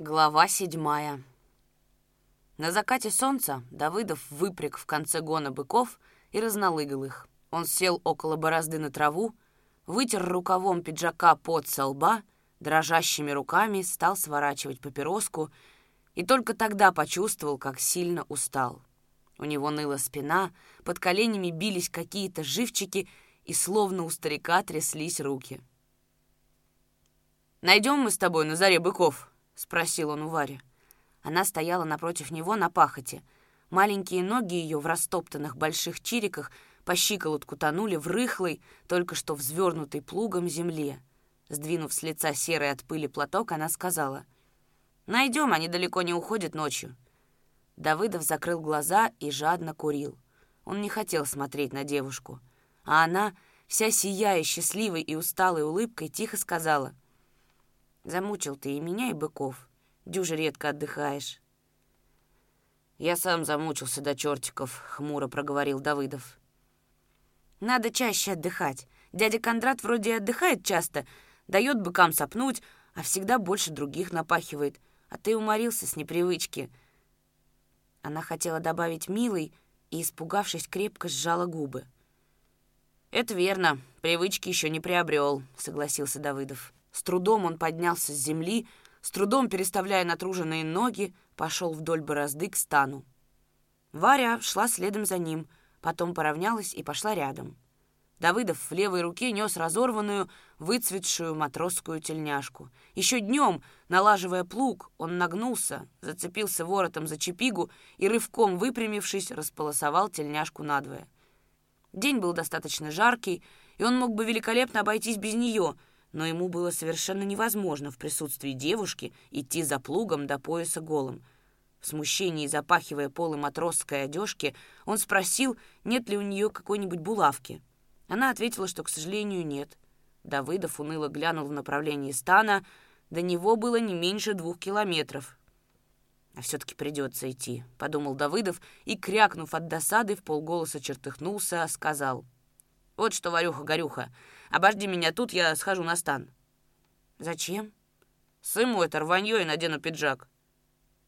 Глава седьмая. На закате солнца Давыдов выпряг в конце гона быков и разналыгал их. Он сел около борозды на траву, вытер рукавом пиджака под со лба, дрожащими руками стал сворачивать папироску и только тогда почувствовал, как сильно устал. У него ныла спина, под коленями бились какие-то живчики, и словно у старика тряслись руки. «Найдем мы с тобой на заре быков?» — спросил он у Вари. Она стояла напротив него на пахоте. Маленькие ноги ее в растоптанных больших чириках по щиколотку тонули в рыхлой, только что взвернутой плугом земле. Сдвинув с лица серый от пыли платок, она сказала, «Найдем, они далеко не уходят ночью». Давыдов закрыл глаза и жадно курил. Он не хотел смотреть на девушку. А она, вся сияя счастливой и усталой улыбкой, тихо сказала — Замучил ты и меня, и быков. Дюже редко отдыхаешь. Я сам замучился до чертиков, хмуро проговорил Давыдов. Надо чаще отдыхать. Дядя Кондрат вроде отдыхает часто, дает быкам сопнуть, а всегда больше других напахивает. А ты уморился с непривычки. Она хотела добавить «милый» и, испугавшись, крепко сжала губы. «Это верно, привычки еще не приобрел», — согласился Давыдов. С трудом он поднялся с земли, с трудом переставляя натруженные ноги, пошел вдоль борозды к стану. Варя шла следом за ним, потом поравнялась и пошла рядом. Давыдов в левой руке нес разорванную, выцветшую матросскую тельняшку. Еще днем, налаживая плуг, он нагнулся, зацепился воротом за чепигу и, рывком выпрямившись, располосовал тельняшку надвое. День был достаточно жаркий, и он мог бы великолепно обойтись без нее — но ему было совершенно невозможно в присутствии девушки идти за плугом до пояса голым. В смущении, запахивая полы матросской одежки, он спросил, нет ли у нее какой-нибудь булавки. Она ответила, что, к сожалению, нет. Давыдов уныло глянул в направлении стана. До него было не меньше двух километров. «А все-таки придется идти», — подумал Давыдов и, крякнув от досады, в полголоса чертыхнулся, сказал. «Вот что, Варюха-горюха, Обожди меня тут, я схожу на стан». «Зачем?» «Сыму это рванье и надену пиджак».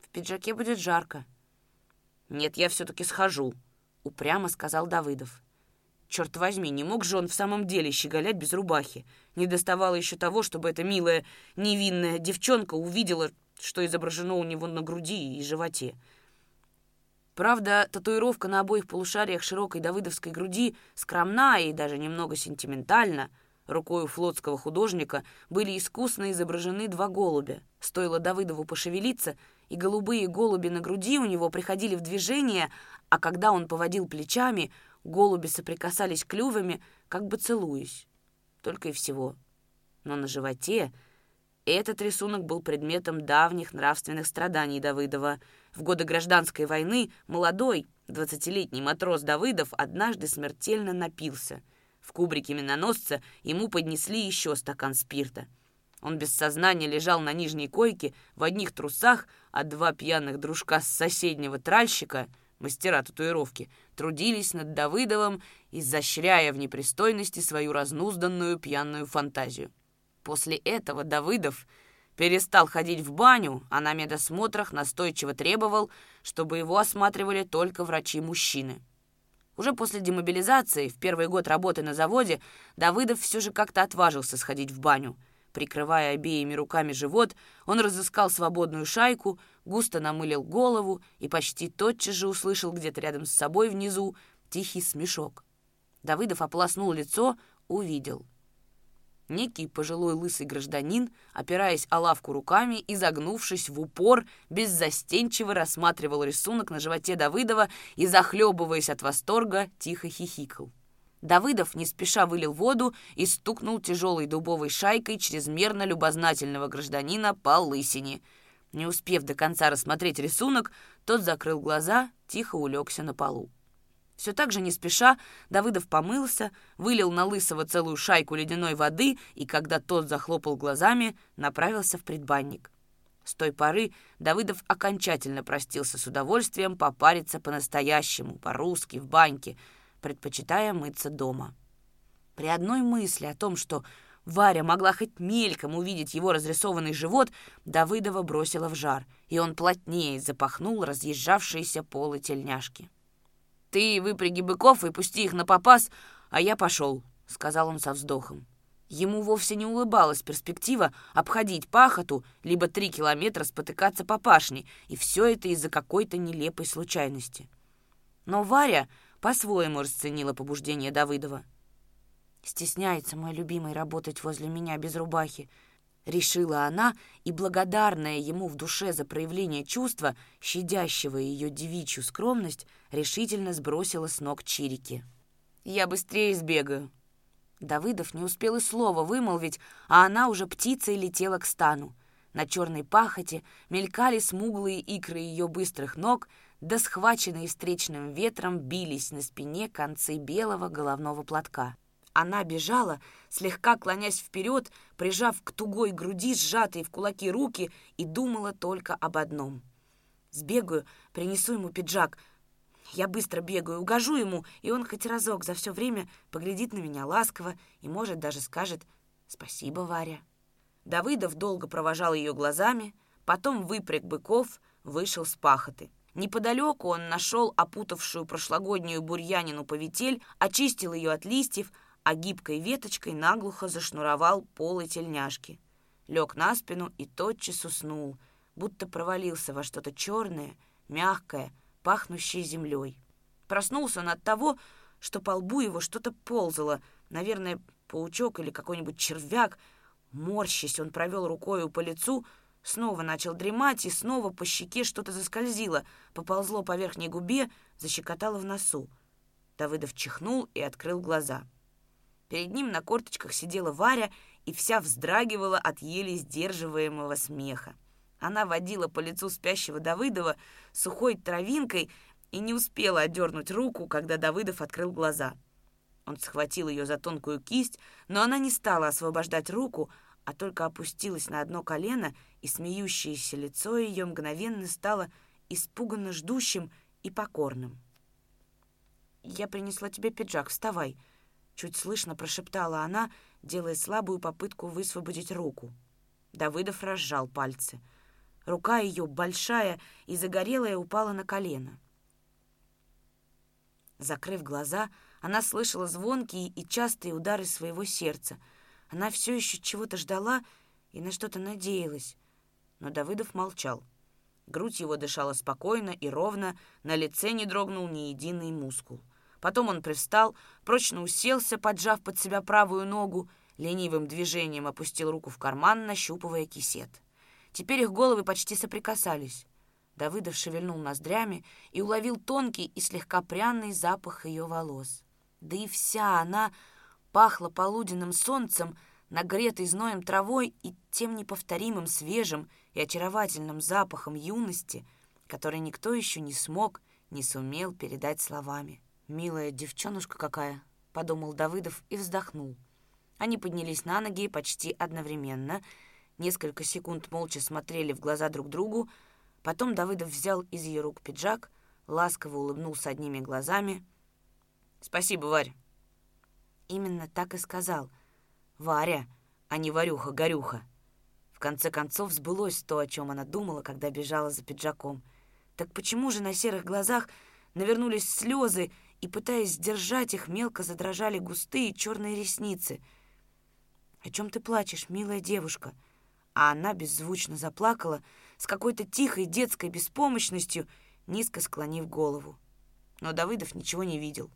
«В пиджаке будет жарко». «Нет, я все-таки схожу», — упрямо сказал Давыдов. Черт возьми, не мог же он в самом деле щеголять без рубахи. Не доставало еще того, чтобы эта милая, невинная девчонка увидела, что изображено у него на груди и животе. Правда, татуировка на обоих полушариях широкой давыдовской груди скромна и даже немного сентиментальна. Рукой у флотского художника были искусно изображены два голубя. Стоило Давыдову пошевелиться, и голубые голуби на груди у него приходили в движение, а когда он поводил плечами, голуби соприкасались клювами, как бы целуясь. Только и всего. Но на животе этот рисунок был предметом давних нравственных страданий Давыдова. В годы гражданской войны молодой, двадцатилетний матрос Давыдов однажды смертельно напился. В кубрике миноносца ему поднесли еще стакан спирта. Он без сознания лежал на нижней койке в одних трусах, а два пьяных дружка с соседнего тральщика, мастера татуировки, трудились над Давыдовым, изощряя в непристойности свою разнузданную пьяную фантазию. После этого Давыдов перестал ходить в баню, а на медосмотрах настойчиво требовал, чтобы его осматривали только врачи-мужчины. Уже после демобилизации, в первый год работы на заводе, Давыдов все же как-то отважился сходить в баню. Прикрывая обеими руками живот, он разыскал свободную шайку, густо намылил голову и почти тотчас же услышал где-то рядом с собой внизу тихий смешок. Давыдов ополоснул лицо, увидел — Некий пожилой лысый гражданин, опираясь о лавку руками и загнувшись в упор, беззастенчиво рассматривал рисунок на животе Давыдова и, захлебываясь от восторга, тихо хихикал. Давыдов не спеша вылил воду и стукнул тяжелой дубовой шайкой чрезмерно любознательного гражданина по лысине. Не успев до конца рассмотреть рисунок, тот закрыл глаза, тихо улегся на полу. Все так же не спеша Давыдов помылся, вылил на Лысого целую шайку ледяной воды и, когда тот захлопал глазами, направился в предбанник. С той поры Давыдов окончательно простился с удовольствием попариться по-настоящему, по-русски, в баньке, предпочитая мыться дома. При одной мысли о том, что Варя могла хоть мельком увидеть его разрисованный живот, Давыдова бросила в жар, и он плотнее запахнул разъезжавшиеся полы тельняшки. «Ты выпряги быков и пусти их на попас, а я пошел», — сказал он со вздохом. Ему вовсе не улыбалась перспектива обходить пахоту, либо три километра спотыкаться по пашне, и все это из-за какой-то нелепой случайности. Но Варя по-своему расценила побуждение Давыдова. «Стесняется мой любимый работать возле меня без рубахи», — решила она, и, благодарная ему в душе за проявление чувства, щадящего ее девичью скромность, решительно сбросила с ног чирики. «Я быстрее сбегаю», Давыдов не успел и слова вымолвить, а она уже птицей летела к стану. На черной пахоте мелькали смуглые икры ее быстрых ног, да схваченные встречным ветром бились на спине концы белого головного платка. Она бежала, слегка клонясь вперед, прижав к тугой груди сжатые в кулаки руки, и думала только об одном. «Сбегаю, принесу ему пиджак, я быстро бегаю, угожу ему, и он хоть разок за все время поглядит на меня ласково и, может, даже скажет «Спасибо, Варя». Давыдов долго провожал ее глазами, потом выпряг быков, вышел с пахоты. Неподалеку он нашел опутавшую прошлогоднюю бурьянину повитель, очистил ее от листьев, а гибкой веточкой наглухо зашнуровал полы тельняшки. Лег на спину и тотчас уснул, будто провалился во что-то черное, мягкое, пахнущей землей. Проснулся он от того, что по лбу его что-то ползало, наверное, паучок или какой-нибудь червяк. Морщись, он провел рукою по лицу, снова начал дремать, и снова по щеке что-то заскользило, поползло по верхней губе, защекотало в носу. Давыдов чихнул и открыл глаза. Перед ним на корточках сидела Варя и вся вздрагивала от еле сдерживаемого смеха. Она водила по лицу спящего Давыдова сухой травинкой и не успела отдернуть руку, когда Давыдов открыл глаза. Он схватил ее за тонкую кисть, но она не стала освобождать руку, а только опустилась на одно колено, и смеющееся лицо ее мгновенно стало испуганно ждущим и покорным. «Я принесла тебе пиджак, вставай», — чуть слышно прошептала она, делая слабую попытку высвободить руку. Давыдов разжал пальцы — Рука ее, большая и загорелая, упала на колено. Закрыв глаза, она слышала звонкие и частые удары своего сердца. Она все еще чего-то ждала и на что-то надеялась. Но Давыдов молчал. Грудь его дышала спокойно и ровно, на лице не дрогнул ни единый мускул. Потом он привстал, прочно уселся, поджав под себя правую ногу, ленивым движением опустил руку в карман, нащупывая кисет. Теперь их головы почти соприкасались. Давыдов шевельнул ноздрями и уловил тонкий и слегка пряный запах ее волос. Да и вся она пахла полуденным солнцем, нагретой зноем травой и тем неповторимым свежим и очаровательным запахом юности, который никто еще не смог, не сумел передать словами. «Милая девчонушка какая!» — подумал Давыдов и вздохнул. Они поднялись на ноги почти одновременно — Несколько секунд молча смотрели в глаза друг другу, потом Давыдов взял из ее рук пиджак, ласково улыбнулся одними глазами. «Спасибо, Варя». Именно так и сказал. «Варя, а не Варюха-горюха». В конце концов сбылось то, о чем она думала, когда бежала за пиджаком. Так почему же на серых глазах навернулись слезы, и, пытаясь сдержать их, мелко задрожали густые черные ресницы? «О чем ты плачешь, милая девушка?» а она беззвучно заплакала с какой-то тихой детской беспомощностью, низко склонив голову. Но Давыдов ничего не видел.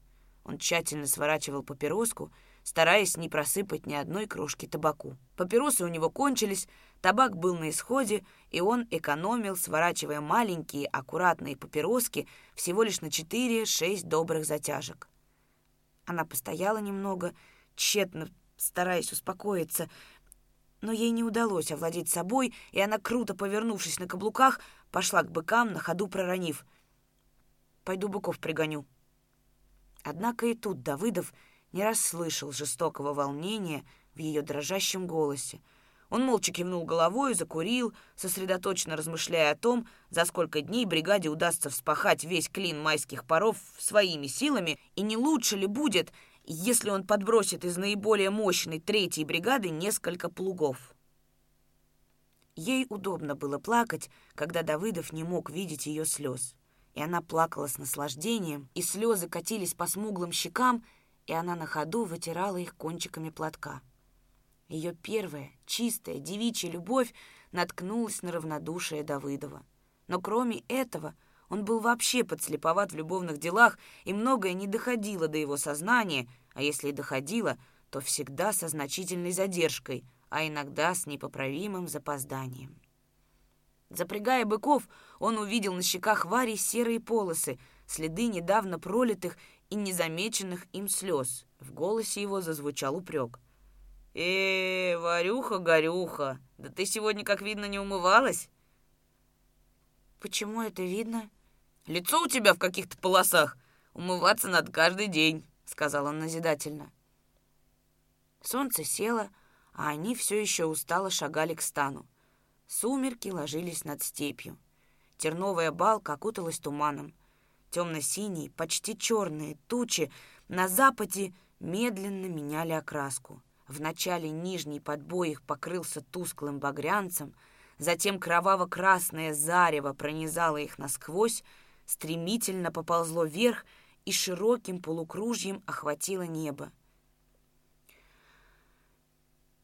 Он тщательно сворачивал папироску, стараясь не просыпать ни одной крошки табаку. Папиросы у него кончились, табак был на исходе, и он экономил, сворачивая маленькие аккуратные папироски всего лишь на 4-6 добрых затяжек. Она постояла немного, тщетно стараясь успокоиться, но ей не удалось овладеть собой, и она, круто повернувшись на каблуках, пошла к быкам, на ходу проронив. «Пойду быков пригоню». Однако и тут Давыдов не расслышал жестокого волнения в ее дрожащем голосе. Он молча кивнул головой, закурил, сосредоточенно размышляя о том, за сколько дней бригаде удастся вспахать весь клин майских паров своими силами, и не лучше ли будет, если он подбросит из наиболее мощной третьей бригады несколько плугов. Ей удобно было плакать, когда Давыдов не мог видеть ее слез. И она плакала с наслаждением, и слезы катились по смуглым щекам, и она на ходу вытирала их кончиками платка. Ее первая, чистая, девичья любовь наткнулась на равнодушие Давыдова. Но кроме этого он был вообще подслеповат в любовных делах, и многое не доходило до его сознания, а если и доходило, то всегда со значительной задержкой, а иногда с непоправимым запозданием. Запрягая быков, он увидел на щеках Вари серые полосы, следы недавно пролитых и незамеченных им слез. В голосе его зазвучал упрек. «Э, Варюха-горюха, да ты сегодня, как видно, не умывалась?» «Почему это видно?» Лицо у тебя в каких-то полосах. Умываться надо каждый день», — сказал он назидательно. Солнце село, а они все еще устало шагали к стану. Сумерки ложились над степью. Терновая балка окуталась туманом. Темно-синие, почти черные тучи на западе медленно меняли окраску. Вначале нижний подбой их покрылся тусклым багрянцем, затем кроваво-красное зарево пронизало их насквозь, стремительно поползло вверх и широким полукружьем охватило небо.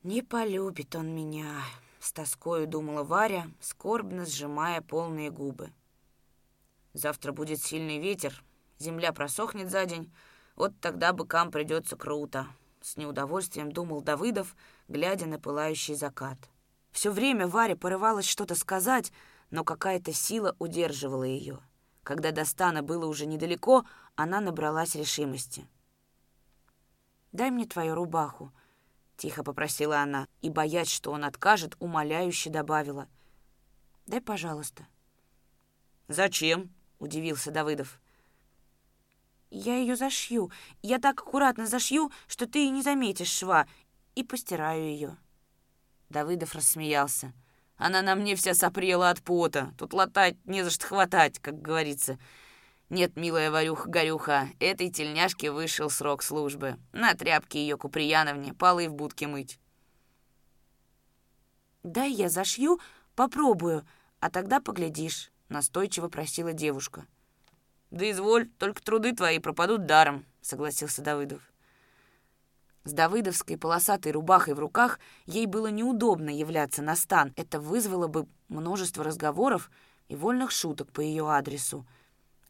«Не полюбит он меня», — с тоскою думала Варя, скорбно сжимая полные губы. «Завтра будет сильный ветер, земля просохнет за день, вот тогда быкам придется круто», — с неудовольствием думал Давыдов, глядя на пылающий закат. Все время Варя порывалась что-то сказать, но какая-то сила удерживала ее. Когда до стана было уже недалеко, она набралась решимости. «Дай мне твою рубаху», — тихо попросила она, и, боясь, что он откажет, умоляюще добавила. «Дай, пожалуйста». «Зачем?» — удивился Давыдов. «Я ее зашью. Я так аккуратно зашью, что ты и не заметишь шва, и постираю ее». Давыдов рассмеялся. Она на мне вся сопрела от пота. Тут латать не за что хватать, как говорится. Нет, милая Варюха-горюха, этой тельняшке вышел срок службы. На тряпке ее Куприяновне, полы в будке мыть. «Дай я зашью, попробую, а тогда поглядишь», — настойчиво просила девушка. «Да изволь, только труды твои пропадут даром», — согласился Давыдов. С давыдовской полосатой рубахой в руках ей было неудобно являться на стан. Это вызвало бы множество разговоров и вольных шуток по ее адресу.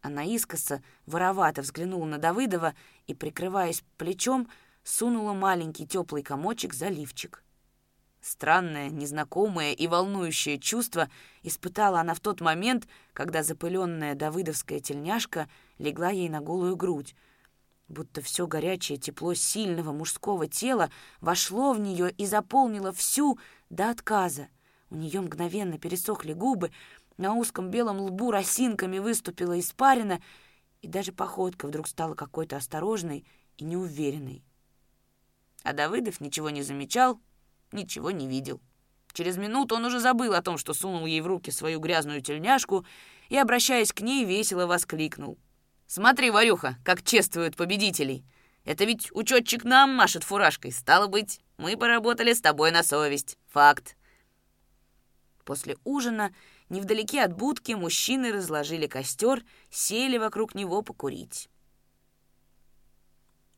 Она искоса, воровато взглянула на Давыдова и, прикрываясь плечом, сунула маленький теплый комочек за лифчик. Странное, незнакомое и волнующее чувство испытала она в тот момент, когда запыленная давыдовская тельняшка легла ей на голую грудь, будто все горячее тепло сильного мужского тела вошло в нее и заполнило всю до отказа. У нее мгновенно пересохли губы, на узком белом лбу росинками выступила испарина, и даже походка вдруг стала какой-то осторожной и неуверенной. А Давыдов ничего не замечал, ничего не видел. Через минуту он уже забыл о том, что сунул ей в руки свою грязную тельняшку и, обращаясь к ней, весело воскликнул — Смотри, Варюха, как чествуют победителей. Это ведь учетчик нам машет фуражкой. Стало быть, мы поработали с тобой на совесть. Факт. После ужина невдалеке от будки мужчины разложили костер, сели вокруг него покурить.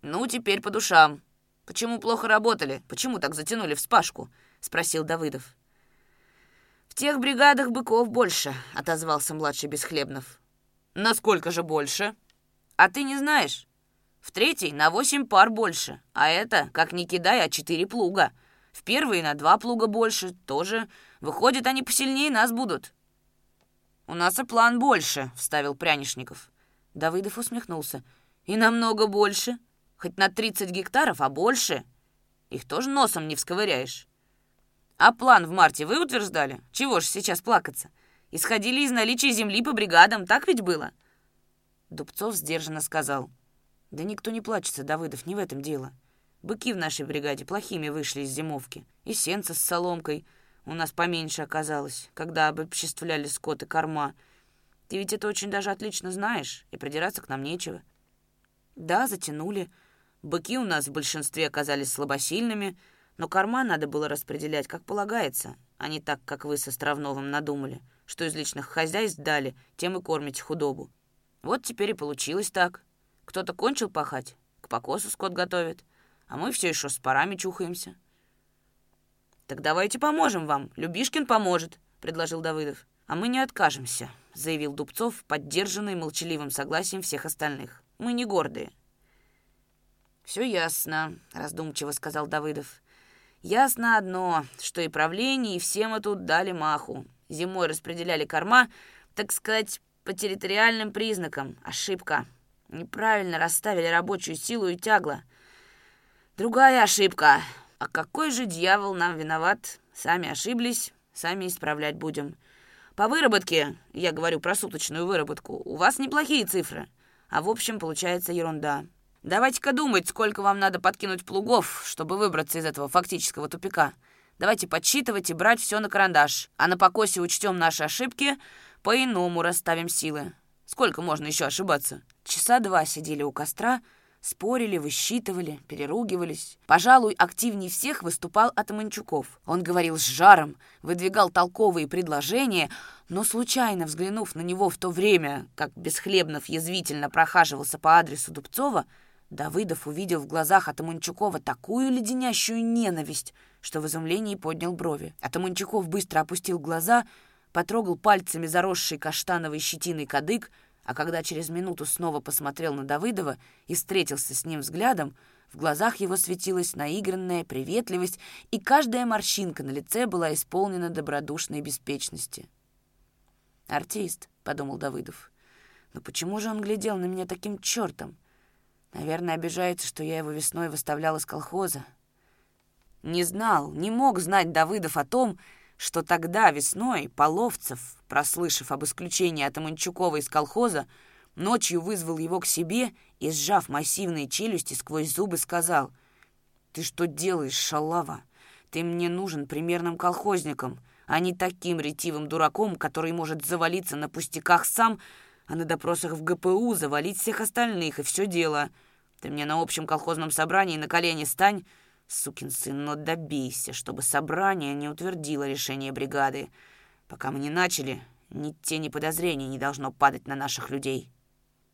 «Ну, теперь по душам. Почему плохо работали? Почему так затянули вспашку?» — спросил Давыдов. «В тех бригадах быков больше», — отозвался младший Бесхлебнов. «Насколько же больше?» А ты не знаешь? В третьей на восемь пар больше, а это, как ни кидай, а четыре плуга. В первой на два плуга больше, тоже. Выходит, они посильнее нас будут». «У нас и план больше», — вставил Прянишников. Давыдов усмехнулся. «И намного больше. Хоть на 30 гектаров, а больше. Их тоже носом не всковыряешь». «А план в марте вы утверждали? Чего ж сейчас плакаться? Исходили из наличия земли по бригадам, так ведь было?» Дубцов сдержанно сказал. «Да никто не плачется, Давыдов, не в этом дело. Быки в нашей бригаде плохими вышли из зимовки. И сенца с соломкой у нас поменьше оказалось, когда обобществляли скот и корма. Ты ведь это очень даже отлично знаешь, и придираться к нам нечего». «Да, затянули. Быки у нас в большинстве оказались слабосильными, но корма надо было распределять, как полагается, а не так, как вы с Островновым надумали, что из личных хозяйств дали, тем и кормите худобу. Вот теперь и получилось так. Кто-то кончил пахать, к покосу скот готовит, а мы все еще с парами чухаемся. «Так давайте поможем вам. Любишкин поможет», — предложил Давыдов. «А мы не откажемся», — заявил Дубцов, поддержанный молчаливым согласием всех остальных. «Мы не гордые». «Все ясно», — раздумчиво сказал Давыдов. «Ясно одно, что и правление, и все мы тут дали маху. Зимой распределяли корма, так сказать, по территориальным признакам. Ошибка. Неправильно расставили рабочую силу и тягло. Другая ошибка. А какой же дьявол нам виноват? Сами ошиблись, сами исправлять будем. По выработке, я говорю про суточную выработку, у вас неплохие цифры. А в общем получается ерунда. Давайте-ка думать, сколько вам надо подкинуть плугов, чтобы выбраться из этого фактического тупика. Давайте подсчитывать и брать все на карандаш. А на покосе учтем наши ошибки, по-иному расставим силы. Сколько можно еще ошибаться? Часа два сидели у костра, спорили, высчитывали, переругивались. Пожалуй, активнее всех выступал Атаманчуков. Он говорил с жаром, выдвигал толковые предложения, но, случайно взглянув на него в то время, как Бесхлебнов язвительно прохаживался по адресу Дубцова, Давыдов увидел в глазах Атаманчукова такую леденящую ненависть, что в изумлении поднял брови. Атаманчуков быстро опустил глаза, потрогал пальцами заросший каштановой щетиной кадык, а когда через минуту снова посмотрел на Давыдова и встретился с ним взглядом, в глазах его светилась наигранная приветливость, и каждая морщинка на лице была исполнена добродушной беспечности. «Артист», — подумал Давыдов. «Но почему же он глядел на меня таким чертом? Наверное, обижается, что я его весной выставлял из колхоза. Не знал, не мог знать Давыдов о том, что тогда весной Половцев, прослышав об исключении Атаманчукова из колхоза, ночью вызвал его к себе и, сжав массивные челюсти, сквозь зубы сказал, «Ты что делаешь, шалава? Ты мне нужен примерным колхозником, а не таким ретивым дураком, который может завалиться на пустяках сам, а на допросах в ГПУ завалить всех остальных, и все дело. Ты мне на общем колхозном собрании на колени стань, сукин сын, но добейся, чтобы собрание не утвердило решение бригады. Пока мы не начали, ни тени подозрений не должно падать на наших людей».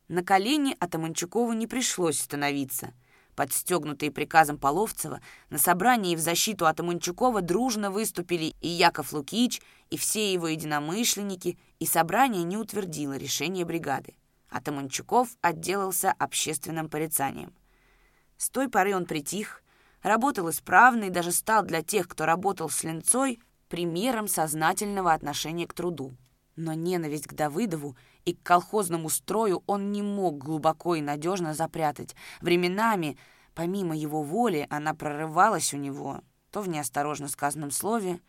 На колени Атаманчукову не пришлось становиться — Подстегнутые приказом Половцева, на собрании в защиту Атаманчукова дружно выступили и Яков Лукич, и все его единомышленники, и собрание не утвердило решение бригады. Атаманчуков отделался общественным порицанием. С той поры он притих, работал исправно и даже стал для тех, кто работал с линцой, примером сознательного отношения к труду. Но ненависть к Давыдову и к колхозному строю он не мог глубоко и надежно запрятать. Временами, помимо его воли, она прорывалась у него то в неосторожно сказанном слове,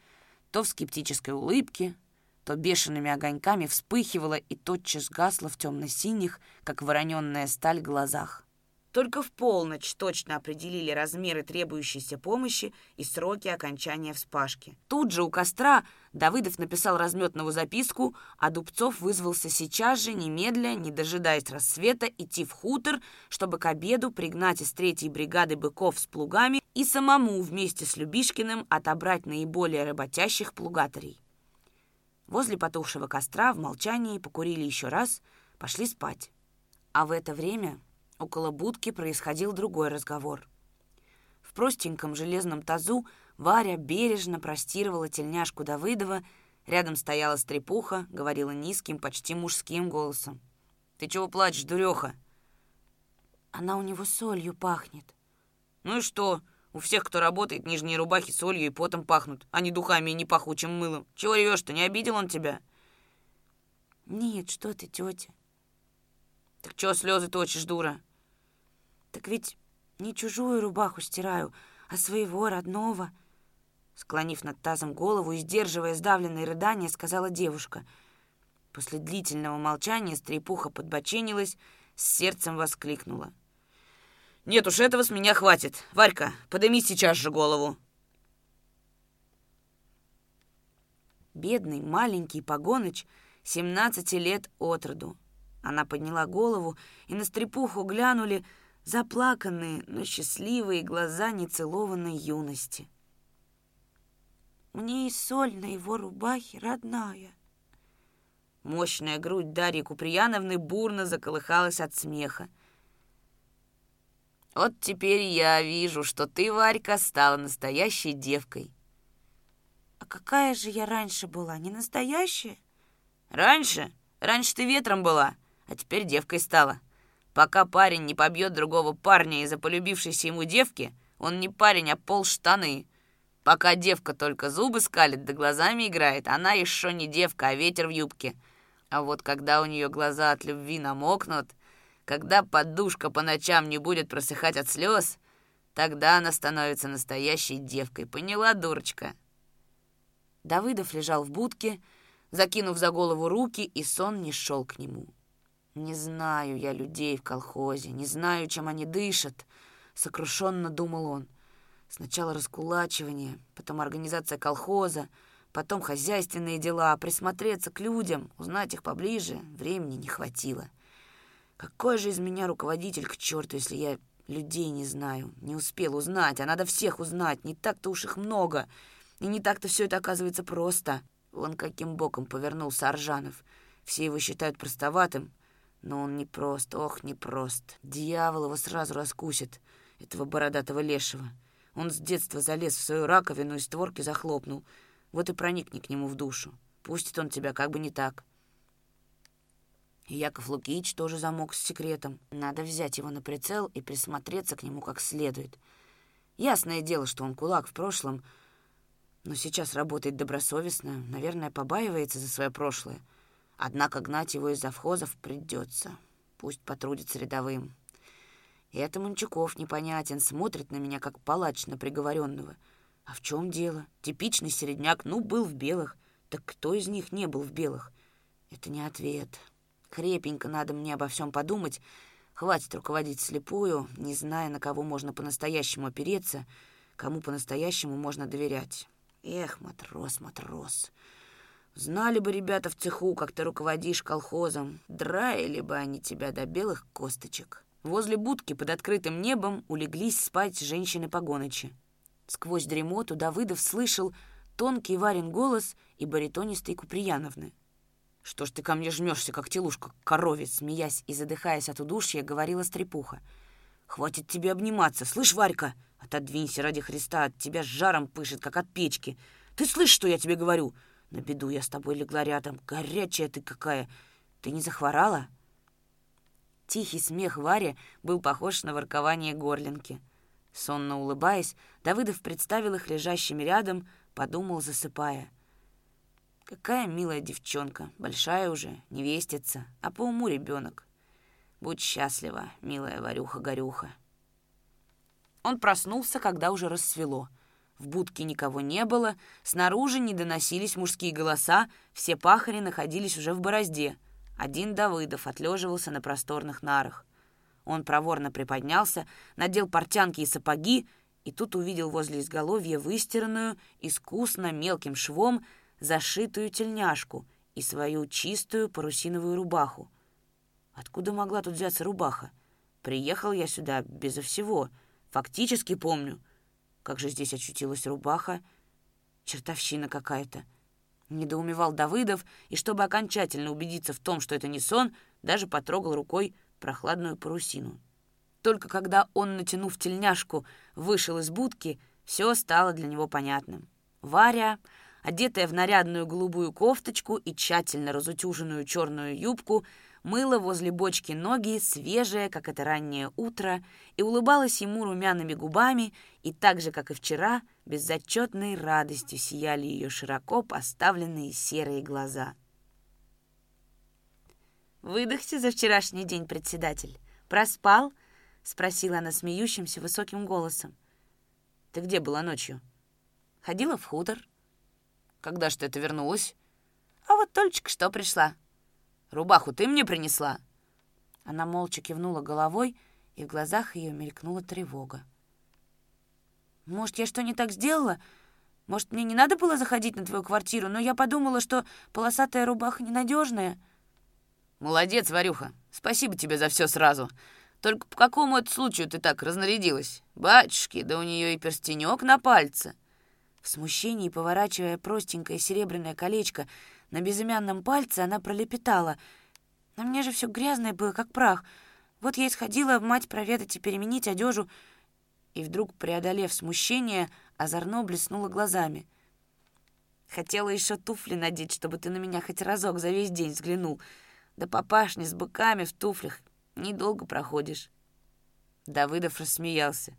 то в скептической улыбке, то бешеными огоньками вспыхивала и тотчас гасла в темно-синих, как вороненная сталь, глазах. Только в полночь точно определили размеры требующейся помощи и сроки окончания вспашки. Тут же у костра Давыдов написал разметную записку, а Дубцов вызвался сейчас же, немедля, не дожидаясь рассвета, идти в хутор, чтобы к обеду пригнать из третьей бригады быков с плугами и самому вместе с Любишкиным отобрать наиболее работящих плугатарей. Возле потухшего костра в молчании покурили еще раз, пошли спать. А в это время Около будки происходил другой разговор. В простеньком железном тазу Варя бережно простировала тельняшку Давыдова, рядом стояла стрепуха, говорила низким, почти мужским голосом. «Ты чего плачешь, дуреха?» «Она у него солью пахнет». «Ну и что? У всех, кто работает, нижние рубахи солью и потом пахнут, а не духами и не пахучим мылом. Чего ревешь-то? Не обидел он тебя?» «Нет, что ты, тетя». «Так чего слезы точишь, дура?» Так ведь не чужую рубаху стираю, а своего родного. Склонив над тазом голову и сдерживая сдавленные рыдания, сказала девушка. После длительного молчания стрепуха подбоченилась, с сердцем воскликнула. «Нет уж, этого с меня хватит. Варька, подыми сейчас же голову». Бедный маленький погоныч, семнадцати лет от роду. Она подняла голову, и на стрепуху глянули заплаканные, но счастливые глаза нецелованной юности. «Мне и соль на его рубахе родная». Мощная грудь Дарьи Куприяновны бурно заколыхалась от смеха. «Вот теперь я вижу, что ты, Варька, стала настоящей девкой». «А какая же я раньше была, не настоящая?» «Раньше? Раньше ты ветром была, а теперь девкой стала. Пока парень не побьет другого парня из-за полюбившейся ему девки, он не парень, а пол штаны. Пока девка только зубы скалит да глазами играет, она еще не девка, а ветер в юбке. А вот когда у нее глаза от любви намокнут, когда подушка по ночам не будет просыхать от слез, тогда она становится настоящей девкой. Поняла, дурочка?» Давыдов лежал в будке, закинув за голову руки, и сон не шел к нему. «Не знаю я людей в колхозе, не знаю, чем они дышат», — сокрушенно думал он. Сначала раскулачивание, потом организация колхоза, потом хозяйственные дела, присмотреться к людям, узнать их поближе, времени не хватило. Какой же из меня руководитель к черту, если я людей не знаю, не успел узнать, а надо всех узнать, не так-то уж их много, и не так-то все это оказывается просто. Вон каким боком повернулся Аржанов. Все его считают простоватым, но он не прост, ох, не прост. Дьявол его сразу раскусит, этого бородатого лешего. Он с детства залез в свою раковину и створки захлопнул. Вот и проникни к нему в душу. Пустит он тебя как бы не так. И Яков Лукич тоже замок с секретом. Надо взять его на прицел и присмотреться к нему как следует. Ясное дело, что он кулак в прошлом, но сейчас работает добросовестно, наверное, побаивается за свое прошлое. Однако гнать его из завхозов придется. Пусть потрудится рядовым. И это Мончуков непонятен, смотрит на меня, как палач на приговоренного. А в чем дело? Типичный середняк, ну, был в белых. Так кто из них не был в белых? Это не ответ. Крепенько надо мне обо всем подумать. Хватит руководить слепую, не зная, на кого можно по-настоящему опереться, кому по-настоящему можно доверять. Эх, матрос, матрос. Знали бы ребята в цеху, как ты руководишь колхозом, драили бы они тебя до белых косточек. Возле будки под открытым небом улеглись спать женщины погоночи. Сквозь дремоту Давыдов слышал тонкий Варин голос и баритонистый Куприяновны. «Что ж ты ко мне жмешься, как телушка, коровец?» Смеясь и задыхаясь от удушья, говорила стрепуха. «Хватит тебе обниматься, слышь, Варька? Отодвинься ради Христа, от тебя жаром пышет, как от печки. Ты слышишь, что я тебе говорю? На беду я с тобой легла рядом. Горячая ты какая. Ты не захворала?» Тихий смех Вари был похож на воркование горлинки. Сонно улыбаясь, Давыдов представил их лежащими рядом, подумал, засыпая. «Какая милая девчонка, большая уже, невестица, а по уму ребенок. Будь счастлива, милая Варюха-горюха». Он проснулся, когда уже рассвело — в будке никого не было, снаружи не доносились мужские голоса, все пахари находились уже в борозде. Один Давыдов отлеживался на просторных нарах. Он проворно приподнялся, надел портянки и сапоги, и тут увидел возле изголовья выстиранную, искусно мелким швом, зашитую тельняшку и свою чистую парусиновую рубаху. Откуда могла тут взяться рубаха? Приехал я сюда безо всего. Фактически помню — как же здесь очутилась рубаха? Чертовщина какая-то. Недоумевал Давыдов, и чтобы окончательно убедиться в том, что это не сон, даже потрогал рукой прохладную парусину. Только когда он, натянув тельняшку, вышел из будки, все стало для него понятным. Варя, одетая в нарядную голубую кофточку и тщательно разутюженную черную юбку, мыла возле бочки ноги, свежее, как это раннее утро, и улыбалась ему румяными губами, и так же, как и вчера, безотчетной радостью сияли ее широко поставленные серые глаза. «Выдохся за вчерашний день, председатель. Проспал?» — спросила она смеющимся высоким голосом. «Ты где была ночью?» «Ходила в хутор». «Когда ж ты это вернулась?» «А вот только что пришла», Рубаху ты мне принесла?» Она молча кивнула головой, и в глазах ее мелькнула тревога. «Может, я что не так сделала? Может, мне не надо было заходить на твою квартиру, но я подумала, что полосатая рубаха ненадежная. «Молодец, Варюха. Спасибо тебе за все сразу. Только по какому это случаю ты так разнарядилась? Батюшки, да у нее и перстенек на пальце. В смущении, поворачивая простенькое серебряное колечко на безымянном пальце, она пролепетала. «На мне же все грязное было, как прах. Вот я и сходила мать проведать и переменить одежу». И вдруг, преодолев смущение, озорно блеснула глазами. «Хотела еще туфли надеть, чтобы ты на меня хоть разок за весь день взглянул. Да папашни с быками в туфлях Недолго проходишь». Давыдов рассмеялся.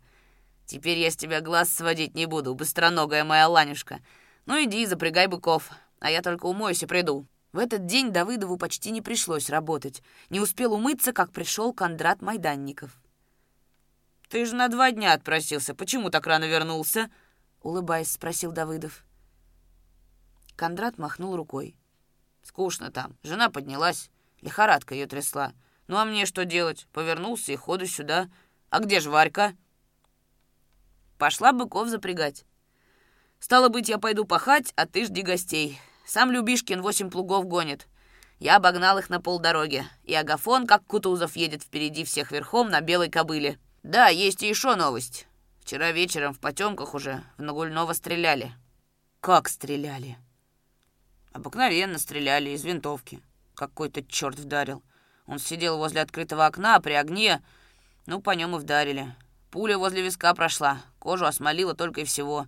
«Теперь я с тебя глаз сводить не буду, быстроногая моя Ланюшка. Ну иди, запрягай быков, а я только умоюсь и приду». В этот день Давыдову почти не пришлось работать. Не успел умыться, как пришел Кондрат Майданников. «Ты же на два дня отпросился. Почему так рано вернулся?» Улыбаясь, спросил Давыдов. Кондрат махнул рукой. «Скучно там. Жена поднялась. Лихорадка ее трясла. Ну а мне что делать? Повернулся и ходу сюда. А где ж Варька? Пошла быков запрягать. Стало быть, я пойду пахать, а ты жди гостей. Сам Любишкин восемь плугов гонит. Я обогнал их на полдороги, и Агафон, как Кутузов, едет впереди всех верхом на белой кобыле. Да, есть и еще новость. Вчера вечером в потемках уже в Нагульного стреляли. Как стреляли? Обыкновенно стреляли из винтовки. Какой-то черт вдарил. Он сидел возле открытого окна при огне. Ну, по нем и вдарили. Пуля возле виска прошла, кожу осмолила только и всего.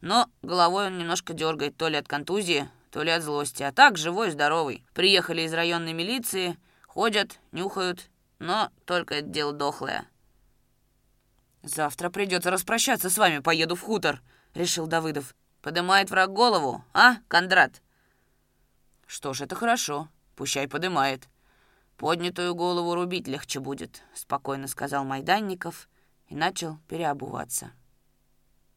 Но головой он немножко дергает, то ли от контузии, то ли от злости. А так, живой здоровый. Приехали из районной милиции, ходят, нюхают, но только это дело дохлое. «Завтра придется распрощаться с вами, поеду в хутор», — решил Давыдов. «Подымает враг голову, а, Кондрат?» «Что ж, это хорошо. Пущай подымает. «Поднятую голову рубить легче будет», — спокойно сказал Майданников и начал переобуваться.